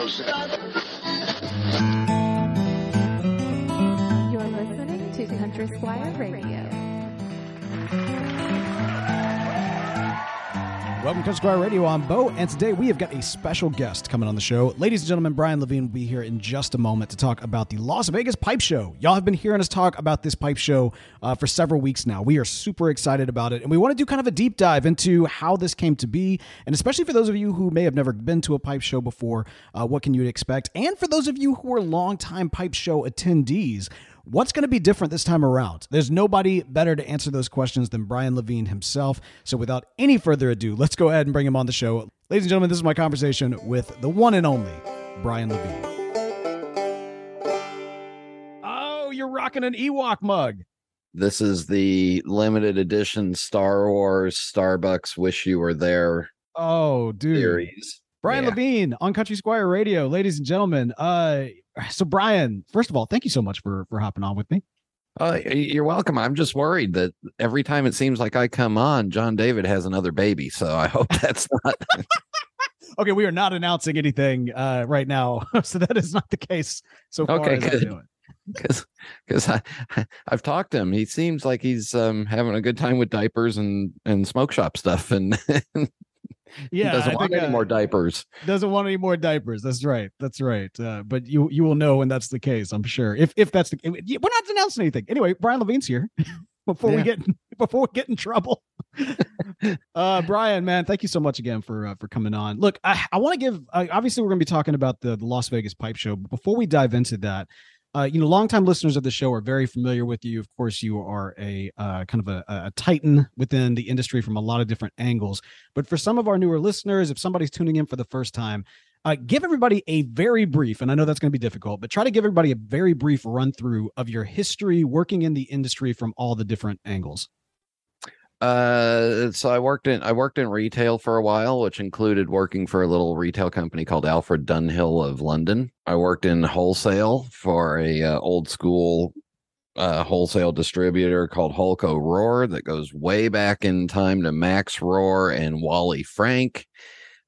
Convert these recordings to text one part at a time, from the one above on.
You're listening to Country Squire Radio. Welcome to Squire Radio. I'm Bo, and today we have got a special guest coming on the show. Ladies and gentlemen, Brian Levine will be here in just a moment to talk about the Las Vegas Pipe Show. Y'all have been hearing us talk about this pipe show uh, for several weeks now. We are super excited about it, and we want to do kind of a deep dive into how this came to be, and especially for those of you who may have never been to a pipe show before, uh, what can you expect? And for those of you who are longtime pipe show attendees, What's going to be different this time around? There's nobody better to answer those questions than Brian Levine himself. So, without any further ado, let's go ahead and bring him on the show. Ladies and gentlemen, this is my conversation with the one and only Brian Levine. Oh, you're rocking an Ewok mug. This is the limited edition Star Wars Starbucks Wish You Were There Oh, dude. series. Brian Yeah. Levine on Country Squire Radio, ladies and gentlemen. Uh, so Brian, first of all, thank you so much for for hopping on with me. Uh, you're welcome. I'm just worried that every time it seems like I come on, John David has another baby. So I hope that's not. Okay, we are not announcing anything uh, right now, so that is not the case so far. Okay, good. because because I I've talked to him. He seems like he's um having a good time with diapers and and smoke shop stuff, and he Yeah, doesn't I want think, any uh, more diapers. doesn't want any more diapers. That's right. That's right. Uh, but you you will know when that's the case. I'm sure. If if that's the we're not announcing anything anyway. Brian Levine's here. before we get before we get in trouble. uh, Brian, man, thank you so much again for uh, for coming on. Look, I, I want to give. Uh, obviously, we're going to be talking about the, the Las Vegas Pipe Show. But before we dive into that, uh, you know, longtime listeners of the show are very familiar with you. Of course, you are a uh, kind of a, a titan within the industry from a lot of different angles. But for some of our newer listeners, if somebody's tuning in for the first time, uh, give everybody a very brief, and I know that's going to be difficult, but try to give everybody a very brief run through of your history working in the industry from all the different angles. Uh, so I worked in I worked in retail for a while, which included working for a little retail company called Alfred Dunhill of London. I worked in wholesale for a uh, old school uh, wholesale distributor called Hollco Rohr that goes way back in time to Max Rohr and Wally Frank.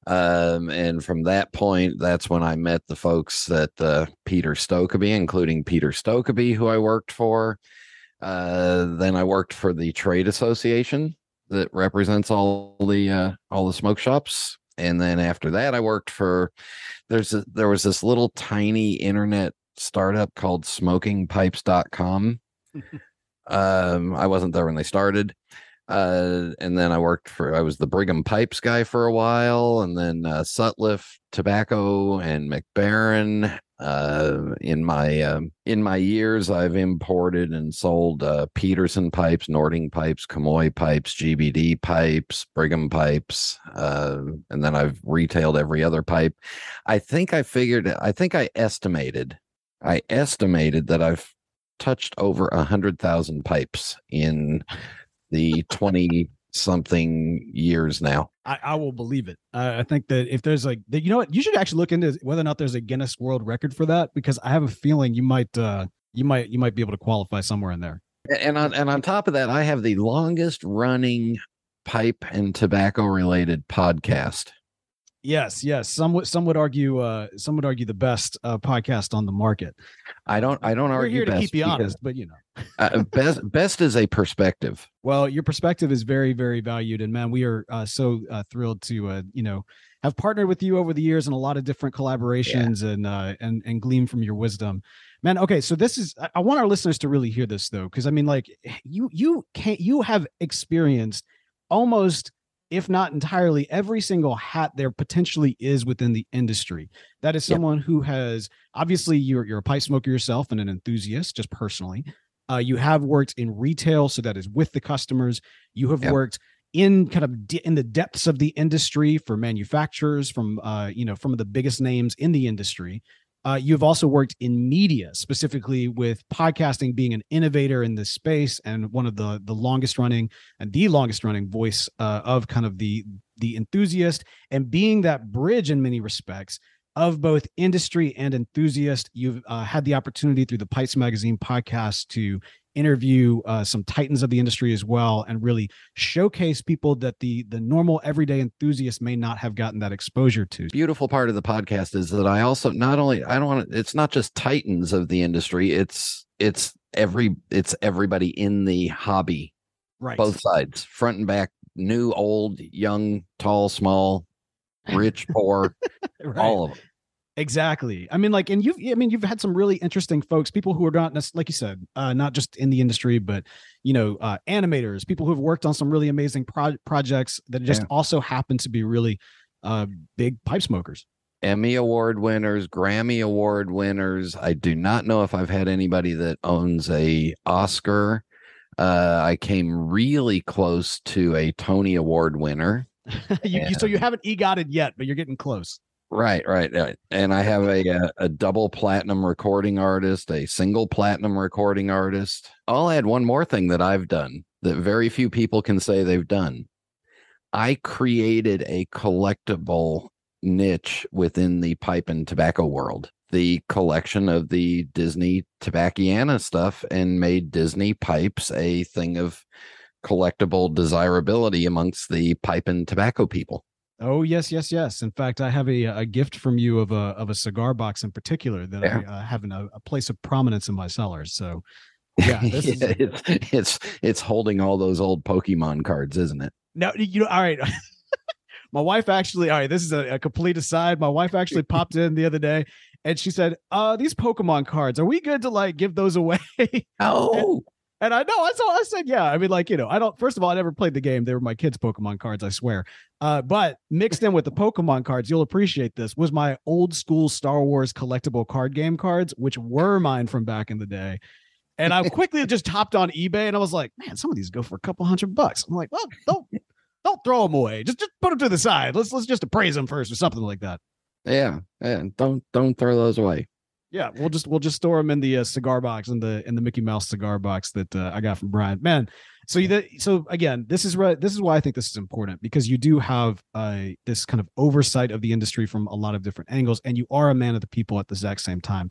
Um, and from that point, that's when I met the folks at uh, Peter Stokkebye, including Peter Stokkebye, who I worked for. Uh, then I worked for the trade association that represents all the uh, all the smoke shops. And then after that, I worked for there's a, there was this little tiny internet startup called smokingpipes.com. um, I wasn't there when they started. Uh, and then I worked for I was the Brigham Pipes guy for a while, and then uh, Sutliff Tobacco and McBaren. Uh, in my um, in my years, I've imported and sold uh, Peterson pipes, Nording pipes, Comoy pipes, GBD pipes, Brigham pipes, uh, and then I've retailed every other pipe. I think I figured. I think I estimated. I estimated that I've touched over a hundred thousand pipes in the 20 something years now. I, I will believe it. Uh, I think that if there's like, you know what, you should actually look into whether or not there's a Guinness World Record for that because I have a feeling you might, uh, you might, you might be able to qualify somewhere in there. And on and on top of that, I have the longest running pipe and tobacco related podcast. Yes, yes. Some would, some would argue, uh, some would argue the best uh, podcast on the market. I don't I don't We're argue here to keep you honest, but you know. uh, best best is a perspective. Well, your perspective is very, very valued, and man, we are uh, so uh, thrilled to uh, you know have partnered with you over the years in a lot of different collaborations and uh, and and glean from your wisdom, man. Okay, so this is I, I want our listeners to really hear this though, because I mean, like you you can't you have experienced almost if not entirely every single hat there potentially is within the industry that is Yep. someone who has obviously you're you're a pipe smoker yourself and an enthusiast just personally uh, you have worked in retail so that is with the customers you have Yep. worked in kind of de- in the depths of the industry for manufacturers from uh, you know from the biggest names in the industry uh, you've also worked in media specifically with podcasting being an innovator in this space and one of the the longest running and the longest running voice uh, of kind of the the enthusiast and being that bridge in many respects of both industry and enthusiast you've uh, had the opportunity through the pipes magazine podcast to interview uh, some titans of the industry as well and really showcase people that the the normal everyday enthusiast may not have gotten that exposure to. Beautiful part of the podcast is that i also not only i don't want to it's not just titans of the industry it's it's every it's everybody in the hobby. Right. Both sides front and back new old young tall small rich poor right. all of them Exactly. I mean, like, and you've, I mean, you've had some really interesting folks, people who are not, like you said, uh, not just in the industry, but, you know, uh, animators, people who've worked on some really amazing pro- projects that just Yeah. also happen to be really uh, big pipe smokers. Emmy Award winners, Grammy Award winners. I do not know if I've had anybody that owns a Oscar. Uh, I came really close to a Tony Award winner. you, you, so you haven't egotted yet, but you're getting close. Right, right, right. And I have a, a a double platinum recording artist, a single platinum recording artist. I'll add one more thing that I've done that very few people can say they've done. I created a collectible niche within the pipe and tobacco world. The collection of the Disney Tobacciana stuff and made Disney pipes a thing of collectible desirability amongst the pipe and tobacco people. Oh yes, yes, yes. In fact, I have a, a gift from you of a of a cigar box in particular that Yeah. I uh, have in a, a place of prominence in my cellars. So, yeah, this is, it's it's it's holding all those old Pokemon cards, isn't it? No, you know, all right. my wife actually, all right, this is a, a complete aside. My wife actually popped in the other day and she said, uh, these Pokemon cards, are we good to like give those away? Oh, and I know I saw I said, yeah. I mean, like, you know, I don't first of all, I never played the game. They were my kids' Pokemon cards, I swear. Uh, but mixed in with the Pokemon cards, you'll appreciate this, was my old school Star Wars collectible card game cards, which were mine from back in the day. And I quickly just hopped on eBay and I was like, man, some of these go for a couple hundred bucks. I'm like, well, don't don't throw them away. Just just put them to the side. Let's let's just appraise them first or something like that. yeah, yeah. Don't don't throw those away. Yeah, we'll just we'll just store them in the uh, cigar box in the in the Mickey Mouse cigar box that uh, I got from Brian. Man, so you that so again, this is right. This is why I think this is important because you do have uh, this kind of oversight of the industry from a lot of different angles, and you are a man of the people at the exact same time.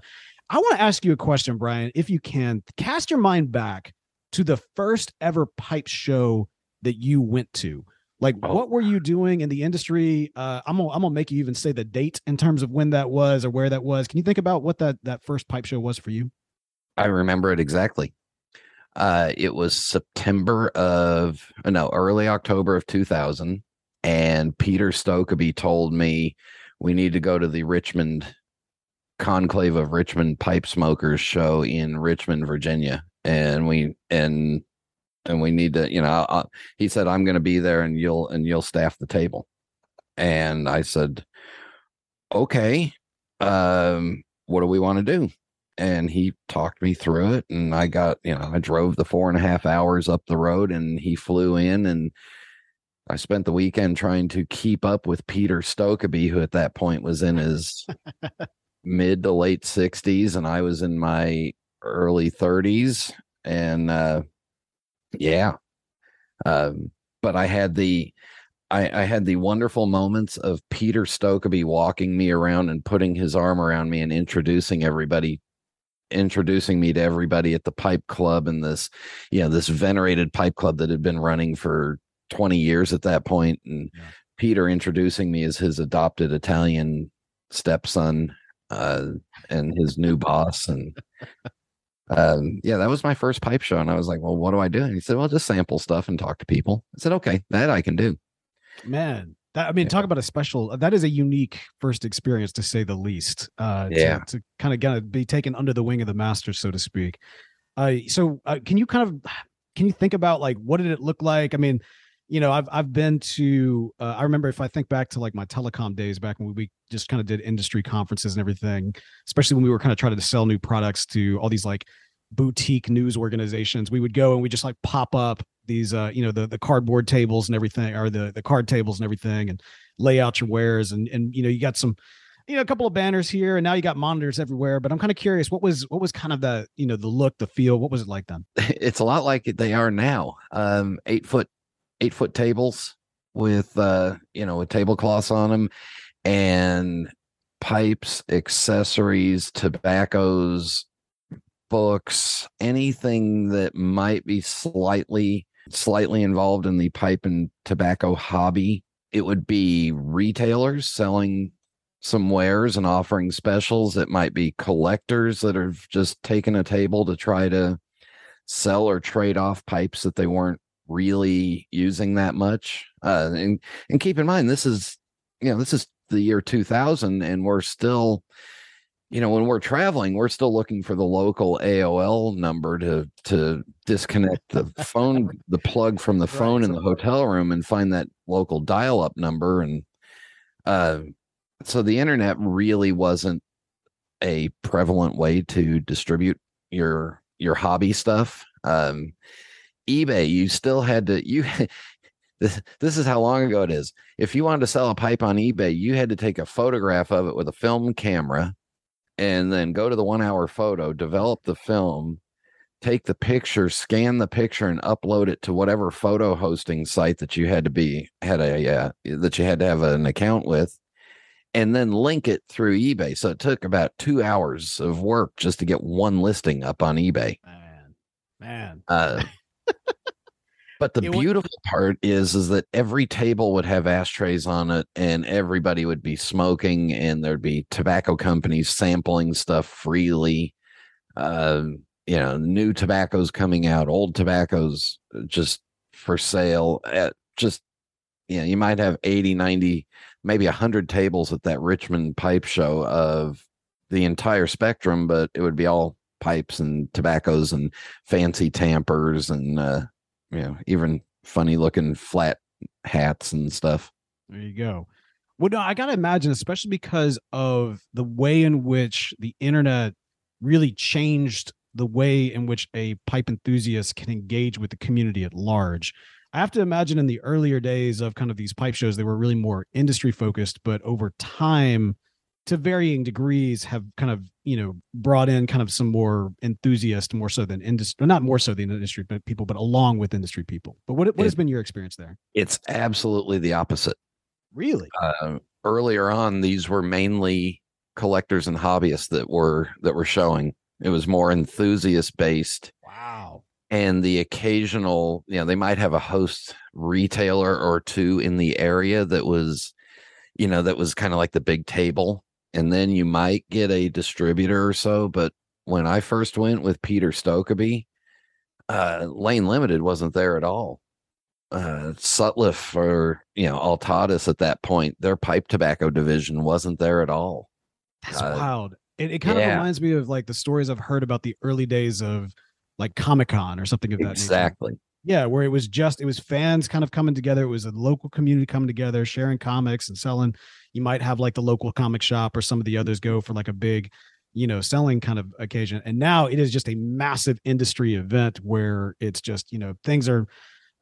I want to ask you a question, Brian, if you can cast your mind back to the first ever pipe show that you went to. Like, Oh. what were you doing in the industry? Uh, I'm gonna, I'm gonna make you even say the date in terms of when that was or where that was. Can you think about what that that first pipe show was for you? I remember it exactly. Uh, it was September of uh, no, early October of 2000, and Peter Stokkebye told me we need to go to the Richmond Conclave of Richmond Pipe Smokers show in Richmond, Virginia, and we and and we need to, you know, I, he said I'm going to be there, and you'll and you'll staff the table, and I said, okay, um, what do we want to do? and he talked me through it and i got you know i drove the four and a half hours up the road and he flew in and i spent the weekend trying to keep up with peter stokkebye who at that point was in his mid to late 60s and i was in my early 30s and uh yeah um but i had the I, I had the wonderful moments of Peter Stokkebye walking me around and putting his arm around me and introducing everybody introducing me to everybody at the pipe club and this you know this venerated pipe club that had been running for 20 years at that point and Yeah. peter introducing me as his adopted italian stepson uh and his new boss and um yeah that was my first pipe show and i was like well what do i do and he said well just sample stuff and talk to people i said okay that i can do Man, that I mean, Yeah. talk about a special. That is a unique first experience to say the least. Uh, Yeah. to, kind of gonna be taken under the wing of the master, so to speak. Uh, so uh, can you kind of can you think about like what did it look like? I mean, you know, I've I've been to. Uh, I remember if I think back to like my telecom days back when we just kind of did industry conferences and everything, especially when we were kind of trying to sell new products to all these like boutique news organizations we would go and we just like pop up these uh you know the the cardboard tables and everything or the the card tables and everything and lay out your wares and and you know you got some you know a couple of banners here and now you got monitors everywhere but i'm kind of curious what was what was kind of the you know the look the feel what was it like then it's a lot like they are now. Um, eight foot, eight foot tables with uh, you know, with tablecloths on them, and pipes, accessories, tobaccos, books, anything that might be slightly slightly involved in the pipe and tobacco hobby. It would be retailers selling some wares and offering specials. It might be collectors that have just taken a table to try to sell or trade off pipes that they weren't really using that much. Uh, and and keep in mind, this is you know this is the year 2000, and we're still you know when we're traveling we're still looking for the local aol number to to disconnect the phone the plug from the phone right, in the hotel room and find that local dial up number and uh so the internet really wasn't a prevalent way to distribute your your hobby stuff um ebay you still had to you this, this is how long ago it is if you wanted to sell a pipe on ebay you had to take a photograph of it with a film camera and then go to the one hour photo, develop the film, take the picture, scan the picture, and upload it to whatever photo hosting site that you had to be had a uh, that you had to have an account with, and then link it through eBay. So it took about two hours of work just to get one listing up on eBay. Man, man. Uh, But the it beautiful would- part is is that every table would have ashtrays on it and everybody would be smoking and there'd be tobacco companies sampling stuff freely. Uh, you know, new tobaccos coming out, old tobaccos uh, just for sale at just you know, you might have 80, 90, maybe 100 tables at that Richmond pipe show of the entire spectrum, but it would be all pipes and tobaccos and fancy tampers and uh, you know, even funny looking flat hats and stuff. There you go. Well, no, I gotta imagine, especially because of the way in which the internet really changed the way in which a pipe enthusiast can engage with the community at large. I have to imagine in the earlier days of kind of these pipe shows, they were really more industry focused, but over time, to varying degrees have kind of you know brought in kind of some more enthusiasts more so than industry not more so than industry but people but along with industry people. But what, what it, has been your experience there? It's absolutely the opposite. Really? Uh, earlier on these were mainly collectors and hobbyists that were that were showing. It was more enthusiast based wow. And the occasional you know they might have a host retailer or two in the area that was you know that was kind of like the big table and then you might get a distributor or so. But when I first went with Peter Stokkebye, uh, Lane Limited wasn't there at all. Uh, Sutliff or you know Altadis at that point, their pipe tobacco division wasn't there at all. That's uh, wild. It, it kind yeah. of reminds me of like the stories I've heard about the early days of like Comic Con or something of that exactly. Nature. Yeah, where it was just it was fans kind of coming together. It was a local community coming together, sharing comics and selling. You might have like the local comic shop or some of the others go for like a big you know selling kind of occasion. And now it is just a massive industry event where it's just you know things are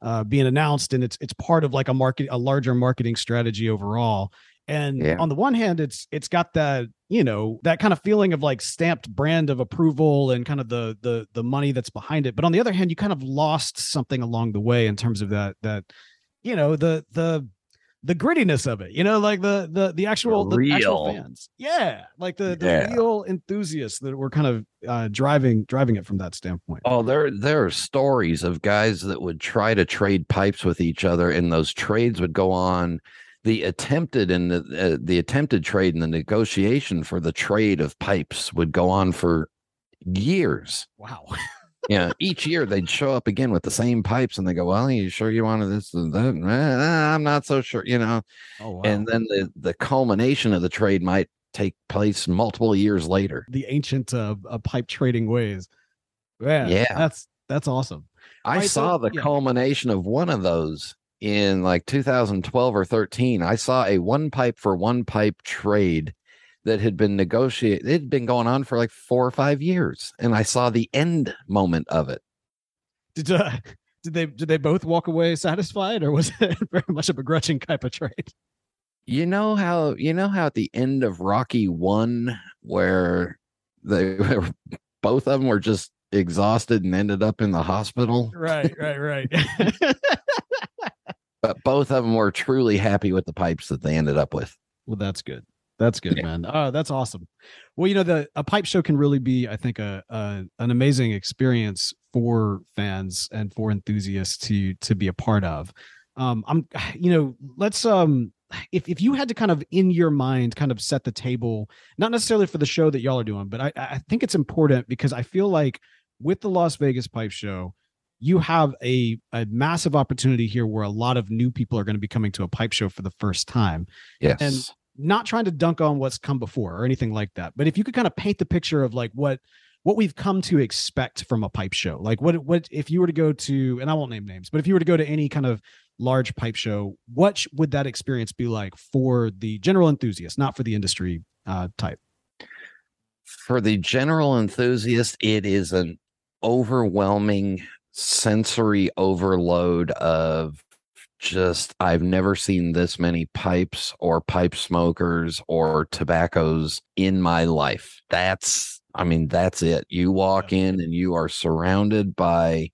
uh, being announced and it's it's part of like a market a larger marketing strategy overall and yeah. on the one hand it's it's got that you know that kind of feeling of like stamped brand of approval and kind of the the the money that's behind it but on the other hand you kind of lost something along the way in terms of that that you know the the the grittiness of it, you know, like the the the actual the, real actual fans. Yeah, like the, the yeah. real enthusiasts that were kind of uh, driving driving it from that standpoint. Oh, there there are stories of guys that would try to trade pipes with each other, and those trades would go on. The attempted and the uh, the attempted trade and the negotiation for the trade of pipes would go on for years. Wow. yeah, each year they'd show up again with the same pipes, and they go, "Well, are you sure you wanted this and that?" Eh, I'm not so sure, you know. Oh, wow. And then the the culmination of the trade might take place multiple years later. The ancient uh, uh pipe trading ways. Yeah, yeah, that's that's awesome. I right, saw so, the yeah. culmination of one of those in like 2012 or 13. I saw a one pipe for one pipe trade that had been negotiated. It had been going on for like four or five years, and I saw the end moment of it. Did uh, did they did they both walk away satisfied, or was it very much a grudging type of trade? You know how you know how at the end of Rocky One, where they both of them were just exhausted and ended up in the hospital. Right, right, right. But both of them were truly happy with the pipes that they ended up with. Well, that's good That's good, Yeah. man. Oh, that's awesome. Well, you know, the a pipe show can really be, I think, a, a an amazing experience for fans and for enthusiasts to to be a part of. Um, I'm, you know, let's um, if if you had to kind of in your mind kind of set the table, not necessarily for the show that y'all are doing, but I I think it's important because I feel like with the Las Vegas Pipe Show, you have a a massive opportunity here where a lot of new people are going to be coming to a pipe show for the first time Yes. And- not trying to dunk on what's come before or anything like that but if you could kind of paint the picture of like what what we've come to expect from a pipe show like what what if you were to go to and i won't name names but if you were to go to any kind of large pipe show what sh- would that experience be like for the general enthusiast not for the industry uh type for the general enthusiast, it is an overwhelming sensory overload of just I've never seen this many pipes or pipe smokers or tobaccos in my life. That's I mean that's it. You walk in and you are surrounded by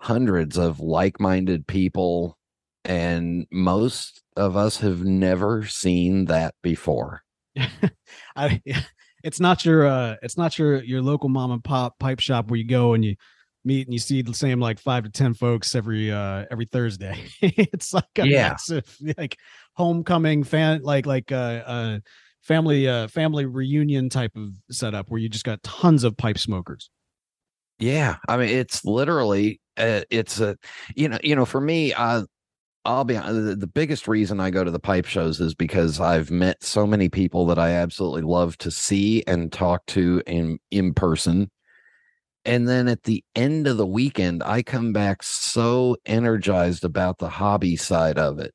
hundreds of like-minded people and most of us have never seen that before. I it's not your uh it's not your your local mom and pop pipe shop where you go and you meet and you see the same like five to ten folks every uh every Thursday. it's like a Yeah. massive like homecoming fan like like uh uh family uh family reunion type of setup where you just got tons of pipe smokers. Yeah, I mean it's literally uh, it's a you know you know for me uh I'll be the, the biggest reason I go to the pipe shows is because I've met so many people that I absolutely love to see and talk to in in person. And then at the end of the weekend, I come back so energized about the hobby side of it.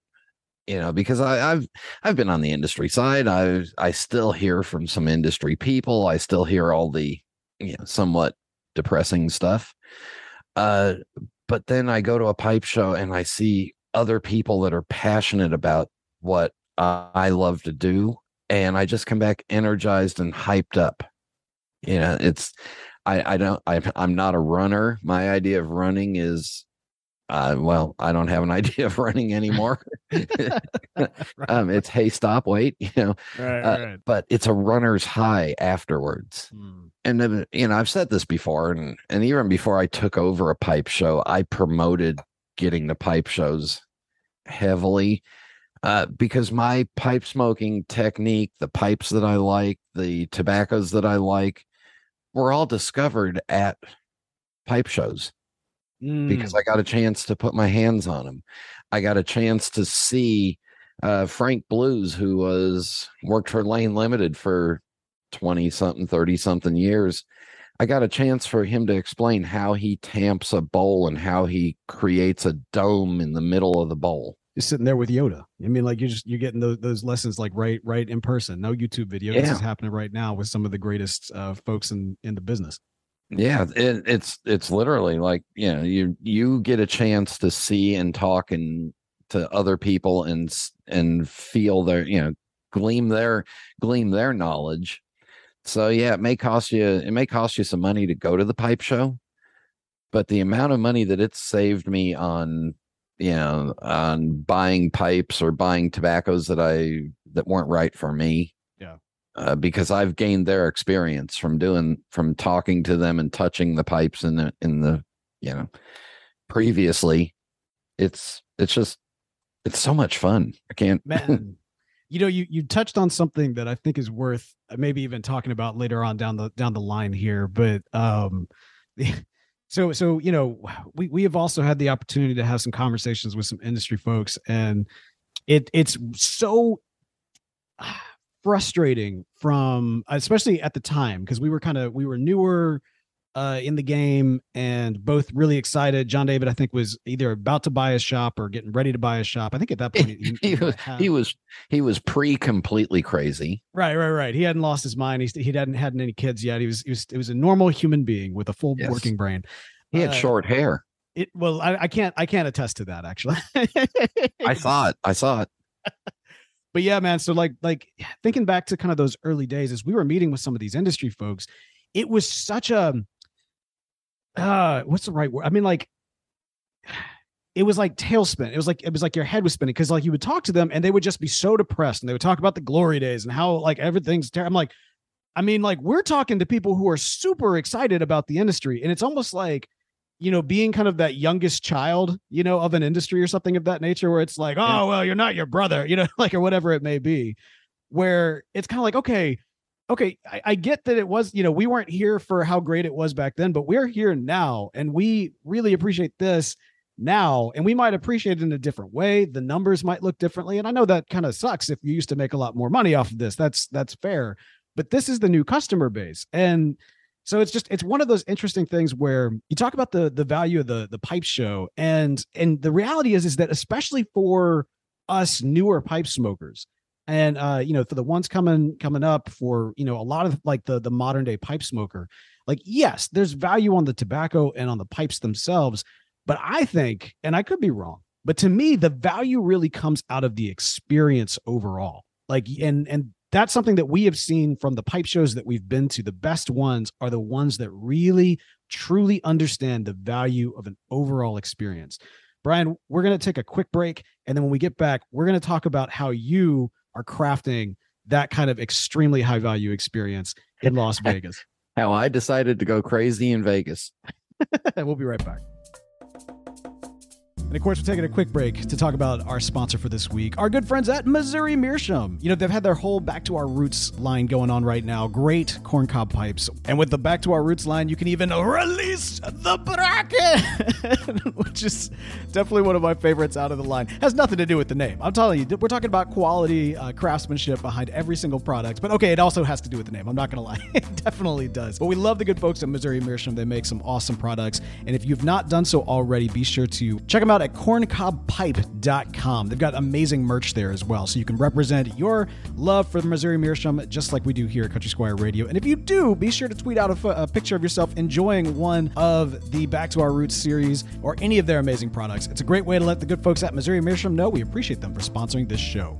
You know, because I, I've I've been on the industry side. I I still hear from some industry people. I still hear all the you know somewhat depressing stuff. Uh, but then I go to a pipe show and I see other people that are passionate about what I love to do, and I just come back energized and hyped up. You know, it's I I don't I I'm not a runner. My idea of running is uh well, I don't have an idea of running anymore. um it's hey stop wait, you know, right, uh, but it's a runner's high afterwards Hmm. and then, you know i've said this before and and even before i took over a pipe show i promoted getting the pipe shows heavily uh, because my pipe smoking technique the pipes that i like the tobaccos that i like were all discovered at pipe shows because Mm. I got a chance to put my hands on them. I got a chance to see uh, Frank Blues, who was worked for Lane Limited for 20 something, 30 something years. I got a chance for him to explain how he tamps a bowl and how he creates a dome in the middle of the bowl. You're sitting there with Yoda. I mean, like you're just you're getting those those lessons like right right in person. No YouTube video. This is happening right now with some of the greatest uh, folks in in the business. Yeah, it, it's it's literally like you know you you get a chance to see and talk and to other people and and feel their you know gleam their gleam their knowledge. So yeah, it may cost you it may cost you some money to go to the pipe show, but the amount of money that it's saved me on you know on buying pipes or buying tobaccos that I that weren't right for me. Yeah. uh, because I've gained their experience from doing from talking to them and touching the pipes in the in the you know previously. It's it's just it's so much fun. I can't man you know you you touched on something that i think is worth uh, maybe even talking about later on down the down the line here but um so so you know we we have also had the opportunity to have some conversations with some industry folks and it it's so frustrating from especially at the time because we were kind of we were newer uh in the game and both really excited john david i think was either about to buy a shop or getting ready to buy a shop i think at that point he, he was he was he was pre completely crazy Right, right, right. He hadn't lost his mind. He he hadn't had any kids yet. He was he was it was a normal human being with a full Yes. working brain. he had Uh, short hair It well, I, I can't I can't attest to that actually. i saw it i saw it but yeah, man. So like like thinking back to kind of those early days as we were meeting with some of these industry folks, it was such a uh what's the right word? I mean, like it was like tailspin. It was like it was like your head was spinning because like you would talk to them and they would just be so depressed and they would talk about the glory days and how like everything's terrible. I'm like, I mean, like we're talking to people who are super excited about the industry, and it's almost like you know being kind of that youngest child, you know, of an industry or something of that nature, where it's like, oh well, you're not your brother, you know, like or whatever it may be, where it's kind of like, okay. Okay, I, I get that it was, you know, we weren't here for how great it was back then, but we're here now and we really appreciate this now and we might appreciate it in a different way. The numbers might look differently and i know that kind of sucks if you used to make a lot more money off of this. That's that's fair but this is the new customer base and so it's just it's one of those interesting things where you talk about the the value of the the pipe show and and the reality is is that especially for us newer pipe smokers and uh you know for the ones coming coming up for you know a lot of like the the modern day pipe smoker like yes there's value on the tobacco and on the pipes themselves but I think, and I could be wrong, but to me, the value really comes out of the experience overall. Like, and and that's something that we have seen from the pipe shows that we've been to. The best ones are the ones that really, truly understand the value of an overall experience. Brian, we're going to take a quick break. And then when we get back, we're going to talk about how you are crafting that kind of extremely high value experience in Las Vegas. how I decided to go crazy in Vegas. we'll be right back. And of course, we're taking a quick break to talk about our sponsor for this week, our good friends at Missouri Meerschaum. You know, they've had their whole Back to Our Roots line going on right now. Great corncob pipes. And with the Back to Our Roots line, you can even release the bracket, which is definitely one of my favorites out of the line. Has nothing to do with the name. I'm telling you, we're talking about quality uh, craftsmanship behind every single product. But okay, it also has to do with the name. I'm not going to lie. it definitely does. But we love the good folks at Missouri Meerschaum. They make some awesome products. And if you've not done so already, be sure to check them out at corncobpipe.com. They've got amazing merch there as well, so you can represent your love for the Missouri Meerschaum just like we do here at Country Squire Radio. And if you do, be sure to tweet out a, a picture of yourself enjoying one of the Back to Our Roots series or any of their amazing products. It's a great way to let the good folks at Missouri Meerschaum know we appreciate them for sponsoring this show.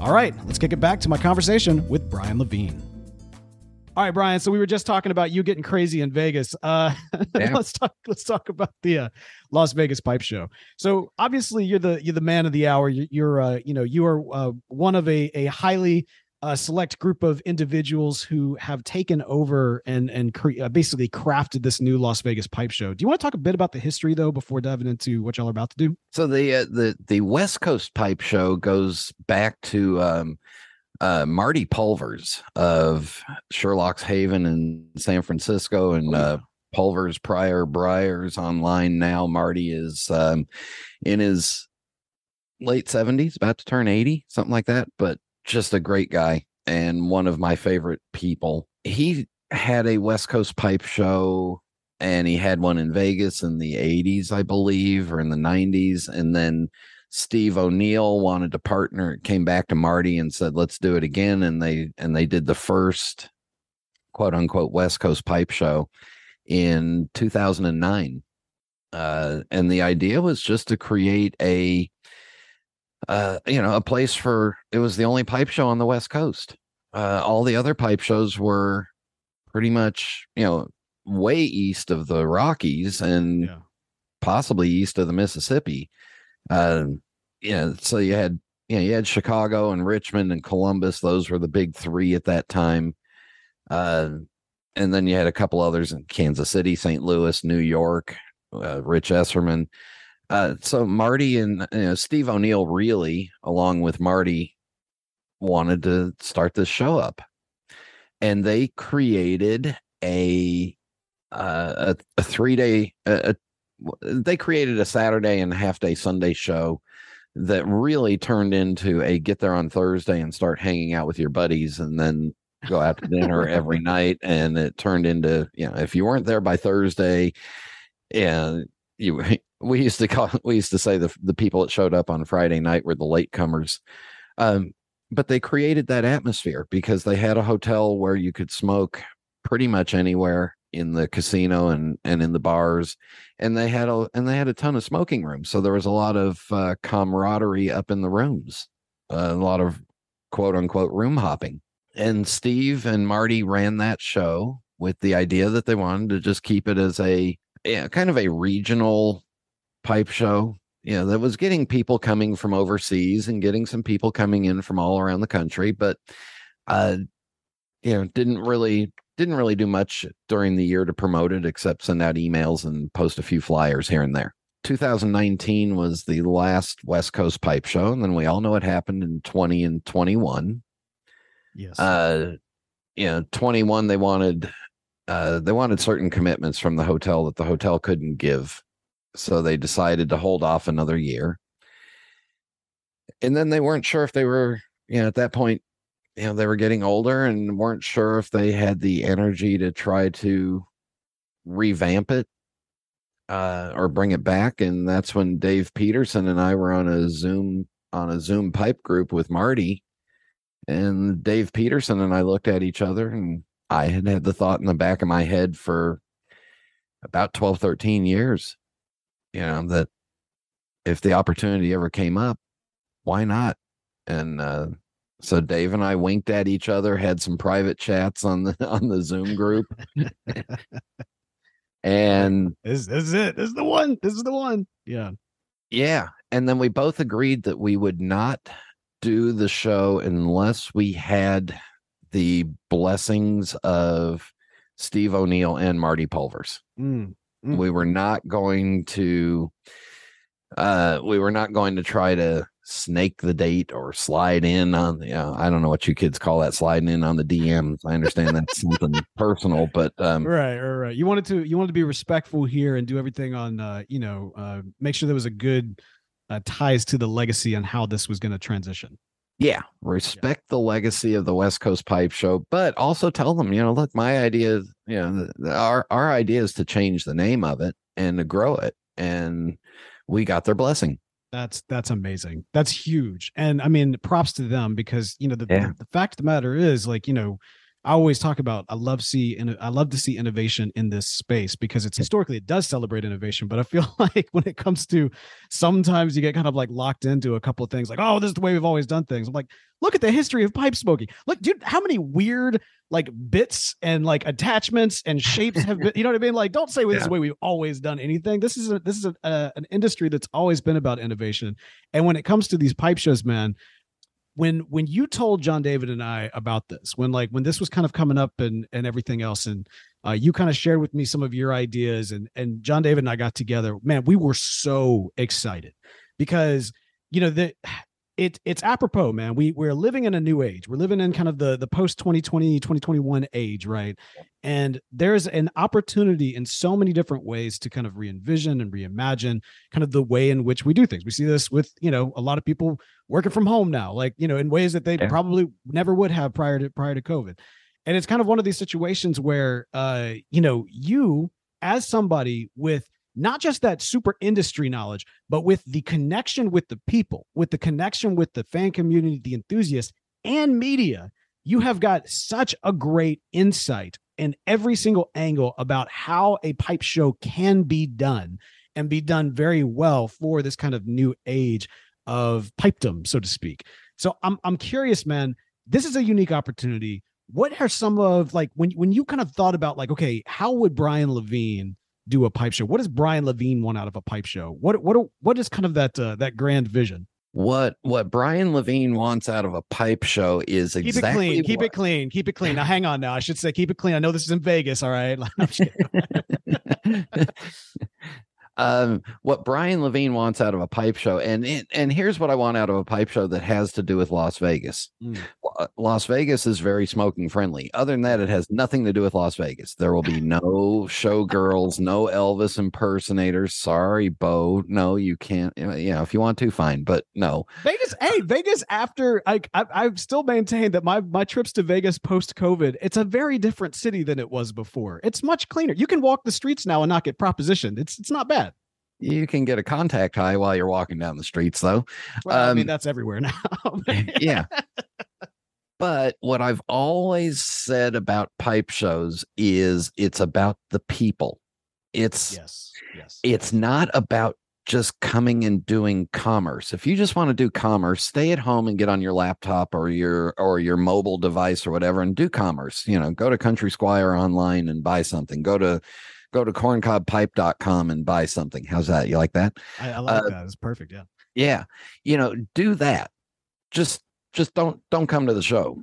All right, let's kick it back to my conversation with Brian Levine. All right, Brian. So we were just talking about you getting crazy in Vegas. Uh, let's talk. Let's talk about the uh, Las Vegas Pipe Show. So obviously, you're the you're the man of the hour. You're, you're uh, you know you are uh, one of a a highly uh, select group of individuals who have taken over and and cre- uh, basically crafted this new Las Vegas Pipe Show. Do you want to talk a bit about the history though before diving into what y'all are about to do? So the uh, the the West Coast Pipe Show goes back to um, uh, Marty Pulvers of Sherlock's Haven in San Francisco and uh, Pulvers Prior Briars online now. Marty is um, in his late 70s, about to turn 80, something like that, but just a great guy and one of my favorite people. He had a West Coast pipe show and he had one in Vegas in the 80s, I believe, or in the 90s. And then Steve O'Neill wanted to partner, came back to Marty and said, let's do it again. And they and they did the first quote unquote West Coast pipe show in 2009. Uh, and the idea was just to create a, uh, you know, a place for it was the only pipe show on the West Coast. Uh, all the other pipe shows were pretty much, you know, way east of the Rockies and Yeah. possibly east of the Mississippi. Um, yeah, so you had you know, you had Chicago and Richmond and Columbus. Those were the big three at that time. Uh, and then you had a couple others in Kansas City, St. Louis, New York, uh, Rich Esserman. Uh, so Marty and you know, Steve O'Neill really, along with Marty, wanted to start this show up, and they created a uh, a, a three day. A, a, they created a Saturday and half day Sunday show that really turned into a get there on Thursday and start hanging out with your buddies, and then go out to dinner every night. And it turned into you know if you weren't there by Thursday, and you we used to call we used to say the the people that showed up on Friday night were the latecomers. Um, but they created that atmosphere because they had a hotel where you could smoke pretty much anywhere in the casino and and in the bars. And they had a and they had a ton of smoking rooms. So there was a lot of uh, camaraderie up in the rooms uh, a lot of quote unquote room hopping. And steve and marty ran that show with the idea that they wanted to just keep it as a yeah, kind of a regional pipe show. You know that was getting people coming from overseas and getting some people coming in from all around the country but uh you know didn't really didn't really do much during the year to promote it except send out emails and post a few flyers here and there. 2019 was the last west coast pipe show and then we all know what happened in 20 and 21 Yes. uh you know 21 they wanted uh they wanted certain commitments from the hotel that the hotel couldn't give so they decided to hold off another year. And then they weren't sure if they were you know at that point you know they were getting older and weren't sure if they had the energy to try to revamp it uh or bring it back. And that's when Dave Peterson and I were on a Zoom on a Zoom pipe group with Marty. And Dave Peterson and I looked at each other and I had had the thought in the back of my head for about 12 13 years you know that if the opportunity ever came up why not and uh so Dave and I winked at each other, had some private chats on the on the Zoom group. and this, this is it. This is the one. This is the one. Yeah. yeah, and then we both agreed that we would not do the show unless we had the blessings of Steve O'Neill and Marty Pulvers. Mm. Mm. We were not going to uh we were not going to try to snake the date or slide in on you know, I don't know what you kids call that sliding in on the DMs. I understand that's something personal, but um Right, right, right. You wanted to you wanted to be respectful here and do everything on uh, you know, uh make sure there was a good uh, ties to the legacy and how this was going to transition. Yeah, respect the legacy of the West Coast Pipe Show, but also tell them, you know, look, my idea, is, you know, the, the- our our idea is to change the name of it and to grow it, and we got their blessing. That's that's amazing. That's huge. And I mean, props to them because you know the, Yeah. the, the fact of the matter is like, you know, I always talk about I love see and I love to see innovation in this space because it's historically it does celebrate innovation, but I feel like when it comes to sometimes you get kind of like locked into a couple of things like, oh, this is the way we've always done things. I'm like, look at the history of pipe smoking. Look, dude, how many weird like bits and like attachments and shapes have been, you know what I mean? Like, don't say well, this is the way we've always done anything. This is a, this is a, a, an industry that's always been about innovation. And when it comes to these pipe shows, man, when when you told John David and I about this, when like when this was kind of coming up and and everything else, and uh, you kind of shared with me some of your ideas, and and John David and I got together, man, we were so excited because you know that it it's apropos man. We we're living in a new age. We're living in kind of the the post 2020 2021 age right? And there's an opportunity in so many different ways to kind of re-envision and reimagine kind of the way in which we do things. We see this with you know a lot of people working from home now like you know in ways that they Yeah. probably never would have prior to prior to covid. And it's kind of one of these situations where uh you know you as somebody with not just that super industry knowledge but with the connection with the people, with the connection with the fan community, the enthusiasts, and media, you have got such a great insight in every single angle about how a pipe show can be done. and be done very well for this kind of new age of pipedom, so to speak. So I'm I'm curious, man. This is a unique opportunity. What are some of like when when you kind of thought about like, okay, how would Brian Levine do a pipe show? What does Brian Levine want out of a pipe show? What what what is kind of that uh, that grand vision? What what Brian Levine wants out of a pipe show is Keep exactly it clean. Keep what- it clean. Keep it clean. Now, hang on. Now, I should say keep it clean. I know this is in Vegas. All right. I'm just kidding. um, what Brian Levine wants out of a pipe show, and and here's what I want out of a pipe show that has to do with Las Vegas. Mm. Las Vegas is very smoking friendly. Other than that, it has nothing to do with Las Vegas. There will be no showgirls, no Elvis impersonators. Sorry, Bo. No, you can't. You know, if you want to, fine, but no. Vegas, hey, Vegas. After I, I, I've still maintained that my my trips to Vegas post COVID, it's a very different city than it was before. It's much cleaner. You can walk the streets now and not get propositioned. It's it's not bad. You can get a contact high while you're walking down the streets, though. Well, I mean Um, that's everywhere now. yeah. But what I've always said about pipe shows is it's about the people. It's yes, yes. it's not about just coming and doing commerce. If you just want to do commerce, stay at home and get on your laptop or your or your mobile device or whatever and do commerce. You know, go to Country Squire online and buy something. Go to go to corncobpipe.com and buy something. How's that? You like that? I, I like uh, that. It's perfect. Yeah. yeah you know do that just just don't don't come to the show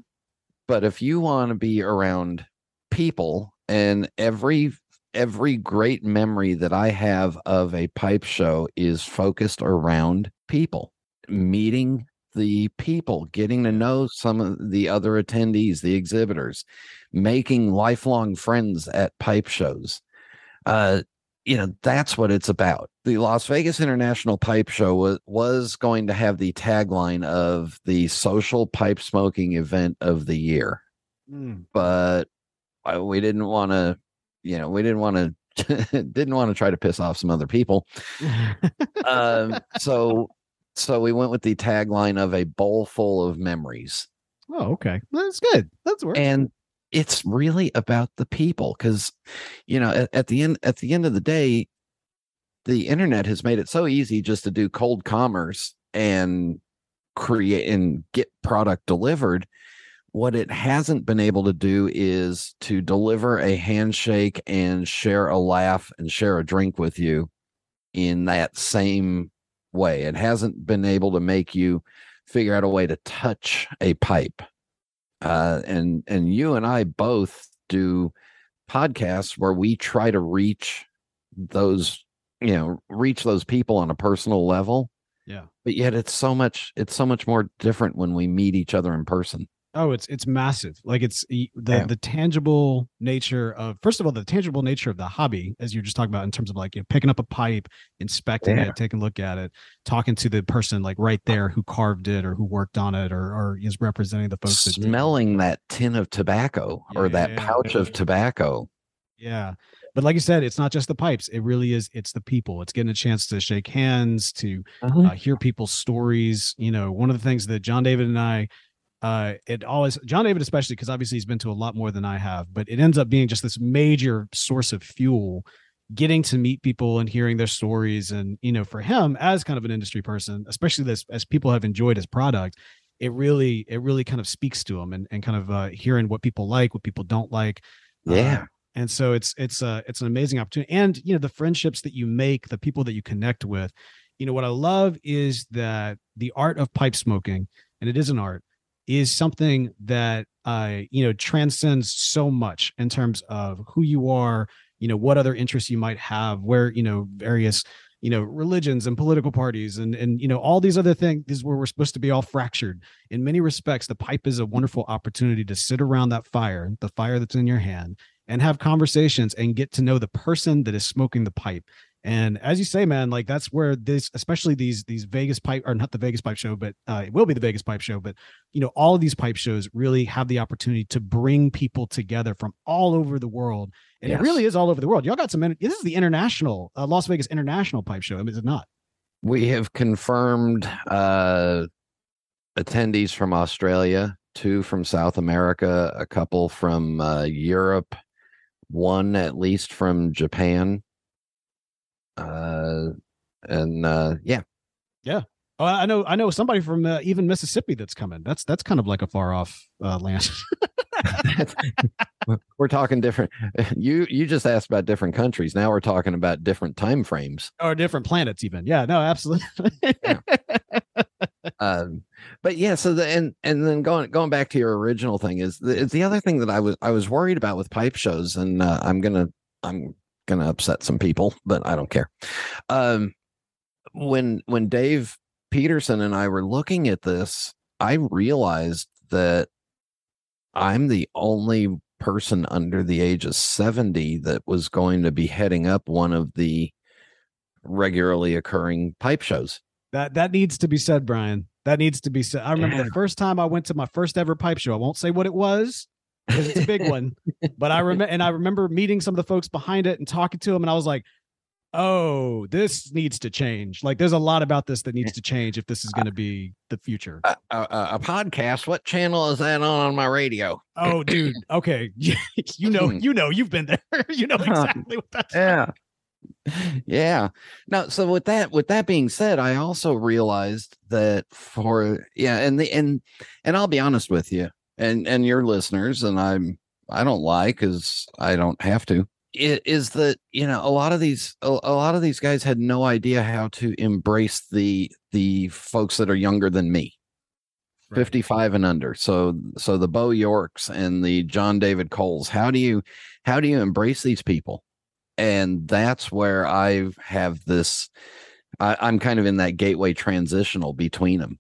but if you want to be around people and every every great memory that i have of a pipe show is focused around people meeting the people getting to know some of the other attendees the exhibitors making lifelong friends at pipe shows uh you know that's what it's about the las vegas international pipe show was, was going to have the tagline of the social pipe smoking event of the year Mm. but uh, we didn't want to you know we didn't want to didn't want to try to piss off some other people um so so we went with the tagline of a bowl full of memories oh, okay. That's good. That's work. and it's really about the people because you know at, at the end at the end of the day the internet has made it so easy just to do cold commerce and create and get product delivered. What it hasn't been able to do is to deliver a handshake and share a laugh and share a drink with you in that same way. It hasn't been able to make you figure out a way to touch a pipe uh, and and you and I both do podcasts where we try to reach those you know reach those people on a personal level Yeah. but yet it's so much it's so much more different when we meet each other in person Oh, it's it's massive. Like it's the Yeah. the tangible nature of first of all the tangible nature of the hobby, as you're just talking about in terms of like you know, picking up a pipe, inspecting Yeah. it, taking a look at it, talking to the person like right there who carved it or who worked on it or or is representing the folks that smelling that tin of tobacco or that Yeah. pouch of tobacco Yeah. But like you said, it's not just the pipes. It really is. It's the people. It's getting a chance to shake hands, to uh, hear people's stories. You know, one of the things that John David and I, uh, it always John David especially because obviously he's been to a lot more than I have, but it ends up being just this major source of fuel. Getting to meet people and hearing their stories, and you know, for him as kind of an industry person, especially this as people have enjoyed his product, it really it really kind of speaks to him and and kind of uh, hearing what people like, what people don't like. Uh, Yeah. and so it's it's uh it's an amazing opportunity and you know the friendships that you make the people that you connect with you know what i love is that the art of pipe smoking and it is an art is something that uh you know transcends so much in terms of who you are you know what other interests you might have where you know various you know religions and political parties and and you know all these other things is where we're supposed to be all fractured. In many respects the pipe is a wonderful opportunity to sit around that fire the fire that's in your hand and have conversations and get to know the person that is smoking the pipe and as you say man like that's where this especially these these vegas pipe or not the vegas pipe show but uh, it will be the vegas pipe show but you know all of these pipe shows really have the opportunity to bring people together from all over the world. And Yes. it really is all over the world. Y'all got some this is the international uh, las vegas international pipe show I mean, is it not? We have confirmed uh attendees from australia two from south america a couple from uh europe one at least from japan uh and uh, yeah, yeah. Oh, I know. I know somebody from uh, even Mississippi that's coming. That's that's kind of like a far off uh, land. we're talking different. You you just asked about different countries. Now we're talking about different time frames. or different planets, even. Yeah. No, absolutely. um but yeah so the and and then going going back to your original thing is the, is the other thing that i was i was worried about with pipe shows and uh, i'm gonna i'm gonna upset some people but i don't care um when when dave peterson and i were looking at this i realized that i'm the only person under the age of 70 that was going to be heading up one of the regularly occurring pipe shows that that needs to be said, Brian. That needs to be said. I remember Yeah. the first time I went to my first ever pipe show. I won't say what it was because it's a big one, but I remember and I remember meeting some of the folks behind it and talking to them, and I was like, "Oh, this needs to change. Like, there's a lot about this that needs to change if this is going to be the future." a, podcast. What channel is that on on my radio? Oh, dude. Okay, you know, hmm. you know, you've been there. you know exactly what that's. Yeah. Yeah. Now, so with that, with that being said, I also realized that for yeah, and the and and I'll be honest with you and and your listeners, and I'm I don't lie because I don't have to. It is that you know a lot of these a, a lot of these guys had no idea how to embrace the the folks that are younger than me. 55 and under so so the bo yorks and the john david coles how do you how do you embrace these people and that's where i have this I, i'm kind of in that gateway transitional between them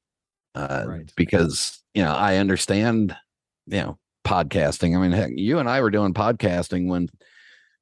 uh, Right. because you know i understand you know podcasting i mean heck, you and i were doing podcasting when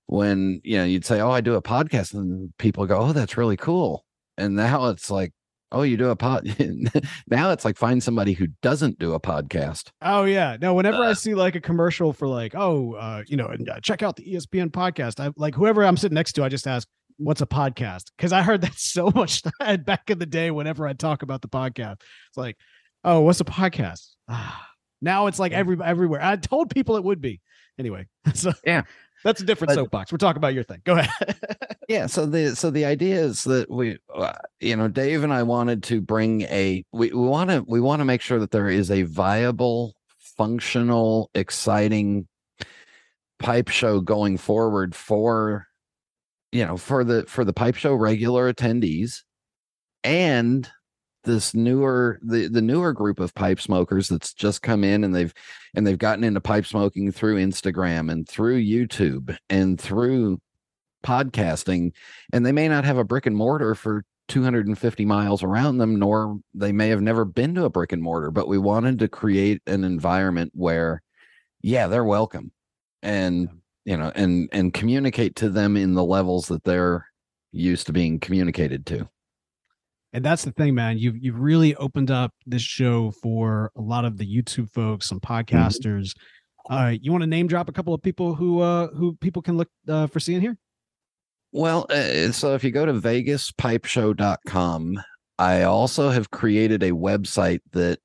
when you know you'd say oh i do a podcast and people go oh that's really cool and now it's like oh you do a pod now it's like find somebody who doesn't do a podcast Oh yeah, no. Whenever I Uh, see like a commercial for like, oh, uh, you know, and, uh, check out the ESPN podcast. I like whoever I'm sitting next to. I just ask, "What's a podcast?" Because I heard that so much back in the day. Whenever I talk about the podcast, it's like, oh, what's a podcast? Ah, now it's like every everywhere. I told people it would be anyway. So Yeah. that's a different But- soapbox. We're talking about your thing. Go ahead. yeah so the so the idea is that we uh, you know dave and i wanted to bring a we we want to we want to make sure that there is a viable functional exciting pipe show going forward for you know for the for the pipe show regular attendees and this newer the the newer group of pipe smokers that's just come in and they've and they've gotten into pipe smoking through Instagram and through YouTube and through podcasting and they may not have a brick and mortar for 250 miles around them nor they may have never been to a brick and mortar but we wanted to create an environment where yeah they're welcome and you know and and communicate to them in the levels that they're used to being communicated to And that's the thing, man. You've you've really opened up this show for a lot of the YouTube folks and podcasters. Uh, you want to name drop a couple of people who uh who people can look uh, for seeing here? Well, uh, so if you go to vegaspipeshow.com, I also have created a website that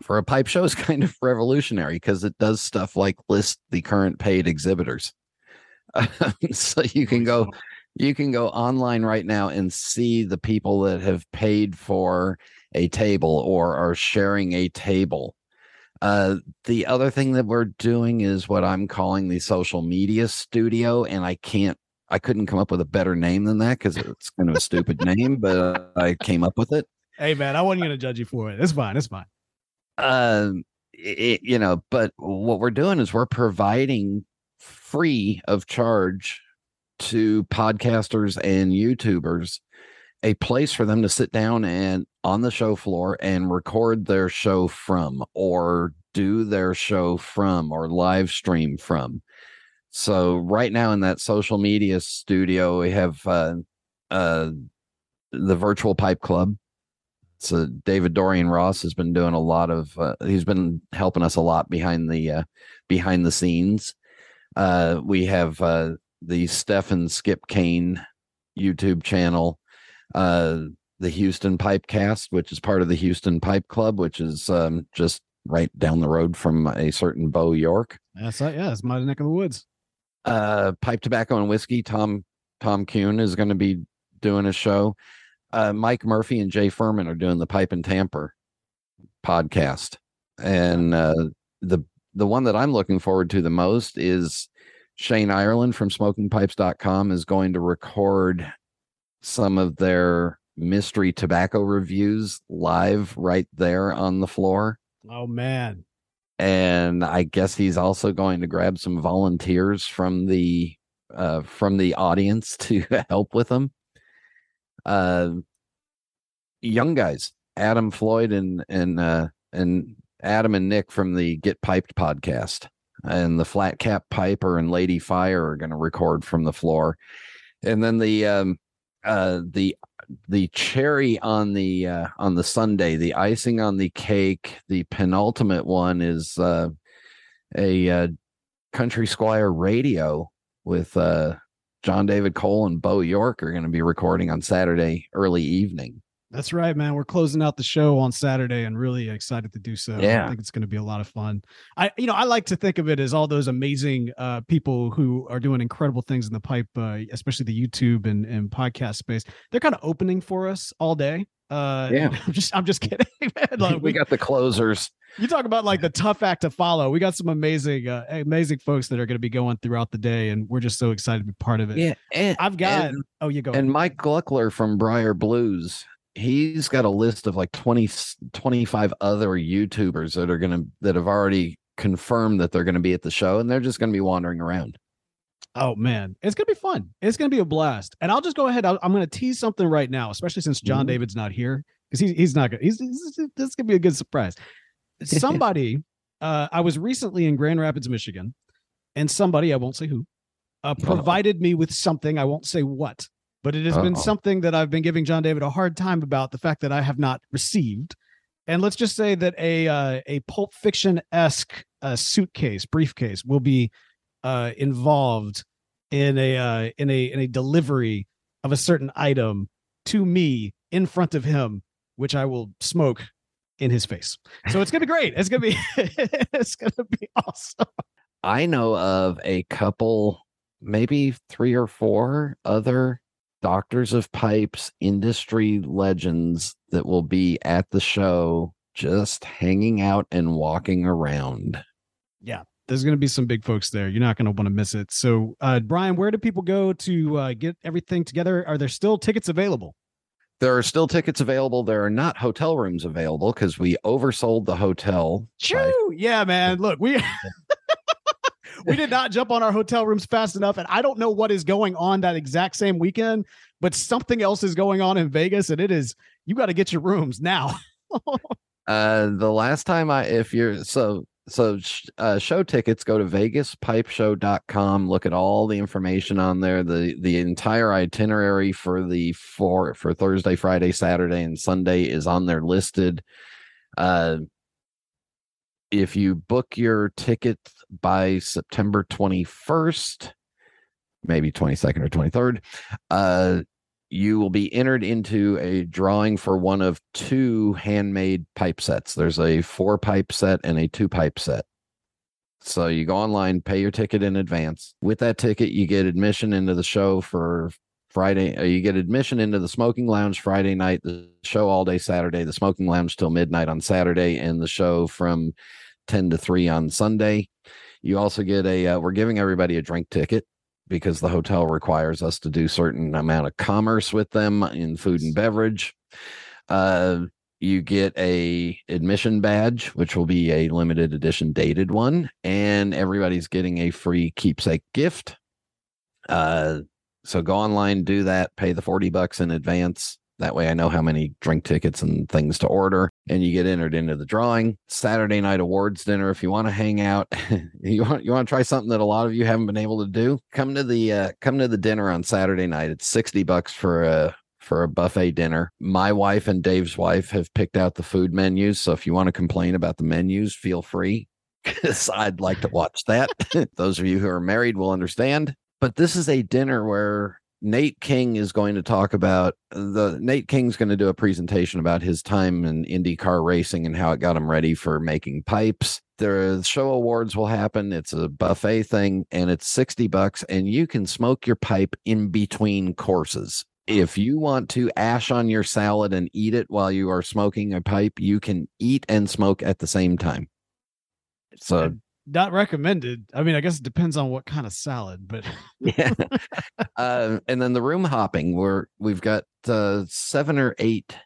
for a pipe show is kind of revolutionary because it does stuff like list the current paid exhibitors. so you can go you can go online right now and see the people that have paid for a table or are sharing a table. Uh, the other thing that we're doing is what I'm calling the social media studio, and I can't I couldn't come up with a better name than that because it's kind of a stupid name, but uh, I came up with it. Hey, man, I wasn't gonna judge you for it. It's fine. It's fine. Um, it, you know, but what we're doing is we're providing free of charge to podcasters and YouTubers a place for them to sit down and on the show floor and record their show from or do their show from or live stream from. So right now in that social media studio, we have uh, uh, the Virtual Pipe Club. So David Dorian Ross has been doing a lot of. Uh, he's been helping us a lot behind the uh, behind the scenes. Uh, we have uh, the Stefan Skip Kane YouTube channel, uh, the Houston Pipecast, which is part of the Houston Pipe Club, which is um, just right down the road from a certain Bo York. That's uh, yeah, it's my neck of the woods. uh pipe tobacco and whiskey tom tom kuhn is going to be doing a show. Uh, Mike Murphy and Jay Furman are doing the Pipe and Tamper podcast, and uh, the the one that I'm looking forward to the most is Shane Ireland from SmokingPipes.com is going to record some of their mystery tobacco reviews live right there on the floor. Oh man. And I guess he's also going to grab some volunteers from the uh from the audience to help with them. Uh young guys, Adam Floyd and and uh and Adam and Nick from the Get Piped podcast and the Flat Cap Piper and Lady Fire are going to record from the floor. And then the um uh the the cherry on the uh on the sundae the icing on the cake the penultimate one is uh a uh country squire radio with uh john david cole and bo york are going to be recording on saturday early evening That's right, man. We're closing out the show on Saturday and really excited to do so. Yeah. I think it's going to be a lot of fun. I, you know, I like to think of it as all those amazing uh, people who are doing incredible things in the pipe, uh, especially the YouTube and, and podcast space. They're kind of opening for us all day. Uh, Yeah. I'm just, I'm just kidding. Man. Like, we got the closers you talk about like the tough act to follow. We got some amazing, uh, amazing folks that are going to be going throughout the day, and we're just so excited to be part of it. yeah and, I've got. and- oh, you go. and Mike Glukler from Briar Blues, he's got a list of like 20, 25 other YouTubers that are going to, that have already confirmed that they're going to be at the show and they're just going to be wandering around. Oh man, it's gonna be fun. It's gonna be a blast. And I'll just go ahead. I'll, I'm gonna tease something right now, especially since John Mhm. David's not here because he's he's not good. He's, he's this is gonna be a good surprise. Somebody, uh, I was recently in Grand Rapids, Michigan, and somebody I won't say who, uh, provided me with something I won't say what, but it has been Uh-oh. something that I've been giving John David a hard time about the fact that I have not received. And let's just say that a uh, a Pulp Fiction esque uh, suitcase, briefcase, will be uh, involved in a uh, in a in a delivery of a certain item to me in front of him, which I will smoke in his face. So it's gonna be great. It's gonna be it's gonna be awesome. I know of a couple, maybe three or four other doctors of pipes industry legends that will be at the show just hanging out and walking around. Yeah, there's gonna be some big folks there. You're not gonna want to miss it. So, uh, Brian, where do people go to uh, get everything together? Are there still tickets available? There are still tickets available. There are not hotel rooms available because we oversold the hotel. by- Yeah, man. Look, we we did not jump on our hotel rooms fast enough, and I don't know what is going on that exact same weekend, but something else is going on in Vegas, and it is you got to get your rooms now. Uh, the last time I, if you're so so, uh, show tickets go to vegaspipeshow.com. Look at all the information on there. the The entire itinerary for the for for Thursday, Friday, Saturday, and Sunday is on there listed. Uh, if you book your ticket by September twenty first, maybe twenty second or twenty third, uh, you will be entered into a drawing for one of two handmade pipe sets. There's a four pipe set and a two pipe set. So you go online, pay your ticket in advance. With that ticket, you get admission into the show for Friday. Uh, you get admission into the smoking lounge Friday night, the show all day Saturday, the smoking lounge till midnight on Saturday, and the show from 10 to 3 on Sunday. You also get a, uh, we're giving everybody a drink ticket because the hotel requires us to do certain amount of commerce with them in food and beverage. Uh, you get a admission badge, which will be a limited edition dated one, and everybody's getting a free keepsake gift. Uh, so go online, do that, pay the 40 bucks in advance. That way I know how many drink tickets and things to order and you get entered into the drawing. Saturday night awards dinner if you want to hang out. you want you want to try something that a lot of you haven't been able to do. Come to the uh come to the dinner on Saturday night. It's 60 bucks for a for a buffet dinner. My wife and Dave's wife have picked out the food menus, so if you want to complain about the menus, feel free cuz I'd like to watch that. Those of you who are married will understand. But this is a dinner where Nate King is going to talk about the Nate King's going to do a presentation about his time in IndyCar racing and how it got him ready for making pipes. The show awards will happen. It's a buffet thing and it's 60 bucks and you can smoke your pipe in between courses. if you want to ash on your salad and eat it while you are smoking a pipe, you can eat and smoke at the same time. So Not recommended. I mean, I guess it depends on what kind of salad, but yeah. uh, and then the room hopping, where we've got uh, seven or eight.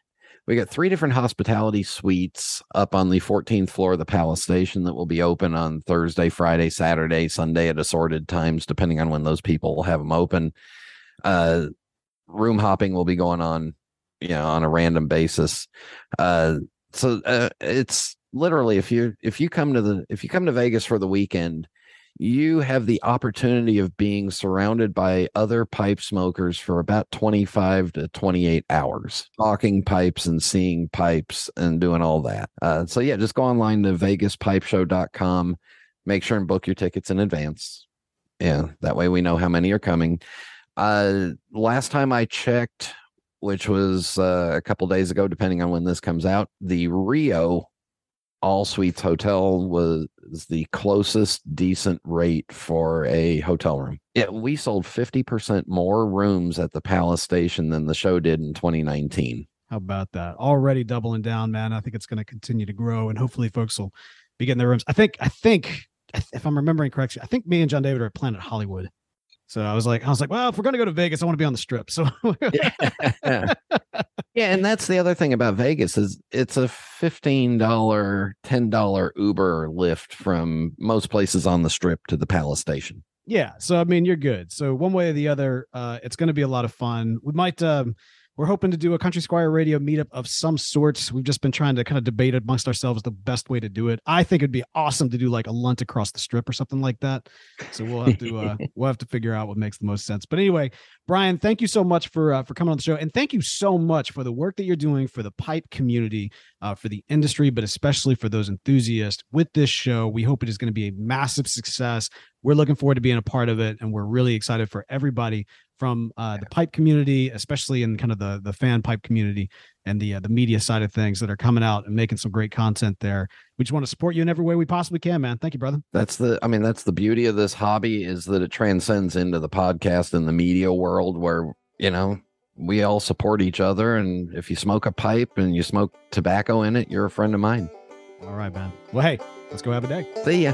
We got three different hospitality suites up on the 14th floor of the Palace Station that will be open on Thursday, Friday, Saturday, Sunday at assorted times, depending on when those people will have them open. Uh, room hopping will be going on, you know, on a random basis. Uh, so uh, it's literally if you if you come to the if you come to Vegas for the weekend, you have the opportunity of being surrounded by other pipe smokers for about 25 to 28 hours talking pipes and seeing pipes and doing all that. Uh, so yeah just go online to vegaspipeshow.com make sure and book your tickets in advance. Yeah that way we know how many are coming. Uh last time i checked which was uh, a couple days ago depending on when this comes out the rio all suites hotel was the closest decent rate for a hotel room. Yeah, we sold 50% more rooms at the Palace Station than the show did in 2019. how about that? Already doubling down, man. I think it's going to continue to grow, and hopefully, folks will be getting their rooms. I think, I think, if I'm remembering correctly, I think me and John David are at Planet Hollywood. So I was like, I was like, well, if we're going to go to Vegas, I want to be on the strip. So yeah. yeah, and that's the other thing about Vegas is it's a $15, $10 Uber lift from most places on the strip to the Palace Station. yeah so i mean you're good so one way or the other uh it's going to be a lot of fun we might um we're hoping to do a country squire radio meetup of some sorts. We've just been trying to kind of debate amongst ourselves the best way to do it. I think it'd be awesome to do like a lunt across the strip or something like that. So we'll have to uh we'll have to figure out what makes the most sense. But anyway brian thank you so much for uh, for coming on the show. And thank you so much for the work that you're doing for the pipe community uh, for the industry but especially for those enthusiasts with this show. We hope it is going to be a massive success. We're looking forward to being a part of it and we're really excited for everybody from uh, the pipe community especially in kind of the the fan pipe community and the uh, the media side of things that are coming out and making some great content there. We just want to support you in every way we possibly can man. Thank you brother. That's the I mean that's the beauty of this hobby is that it transcends into the podcast and the media world where, you know, we all support each other. And if you smoke a pipe and you smoke tobacco in it, you're a friend of mine. all right man. Well hey let's go have a day. See ya.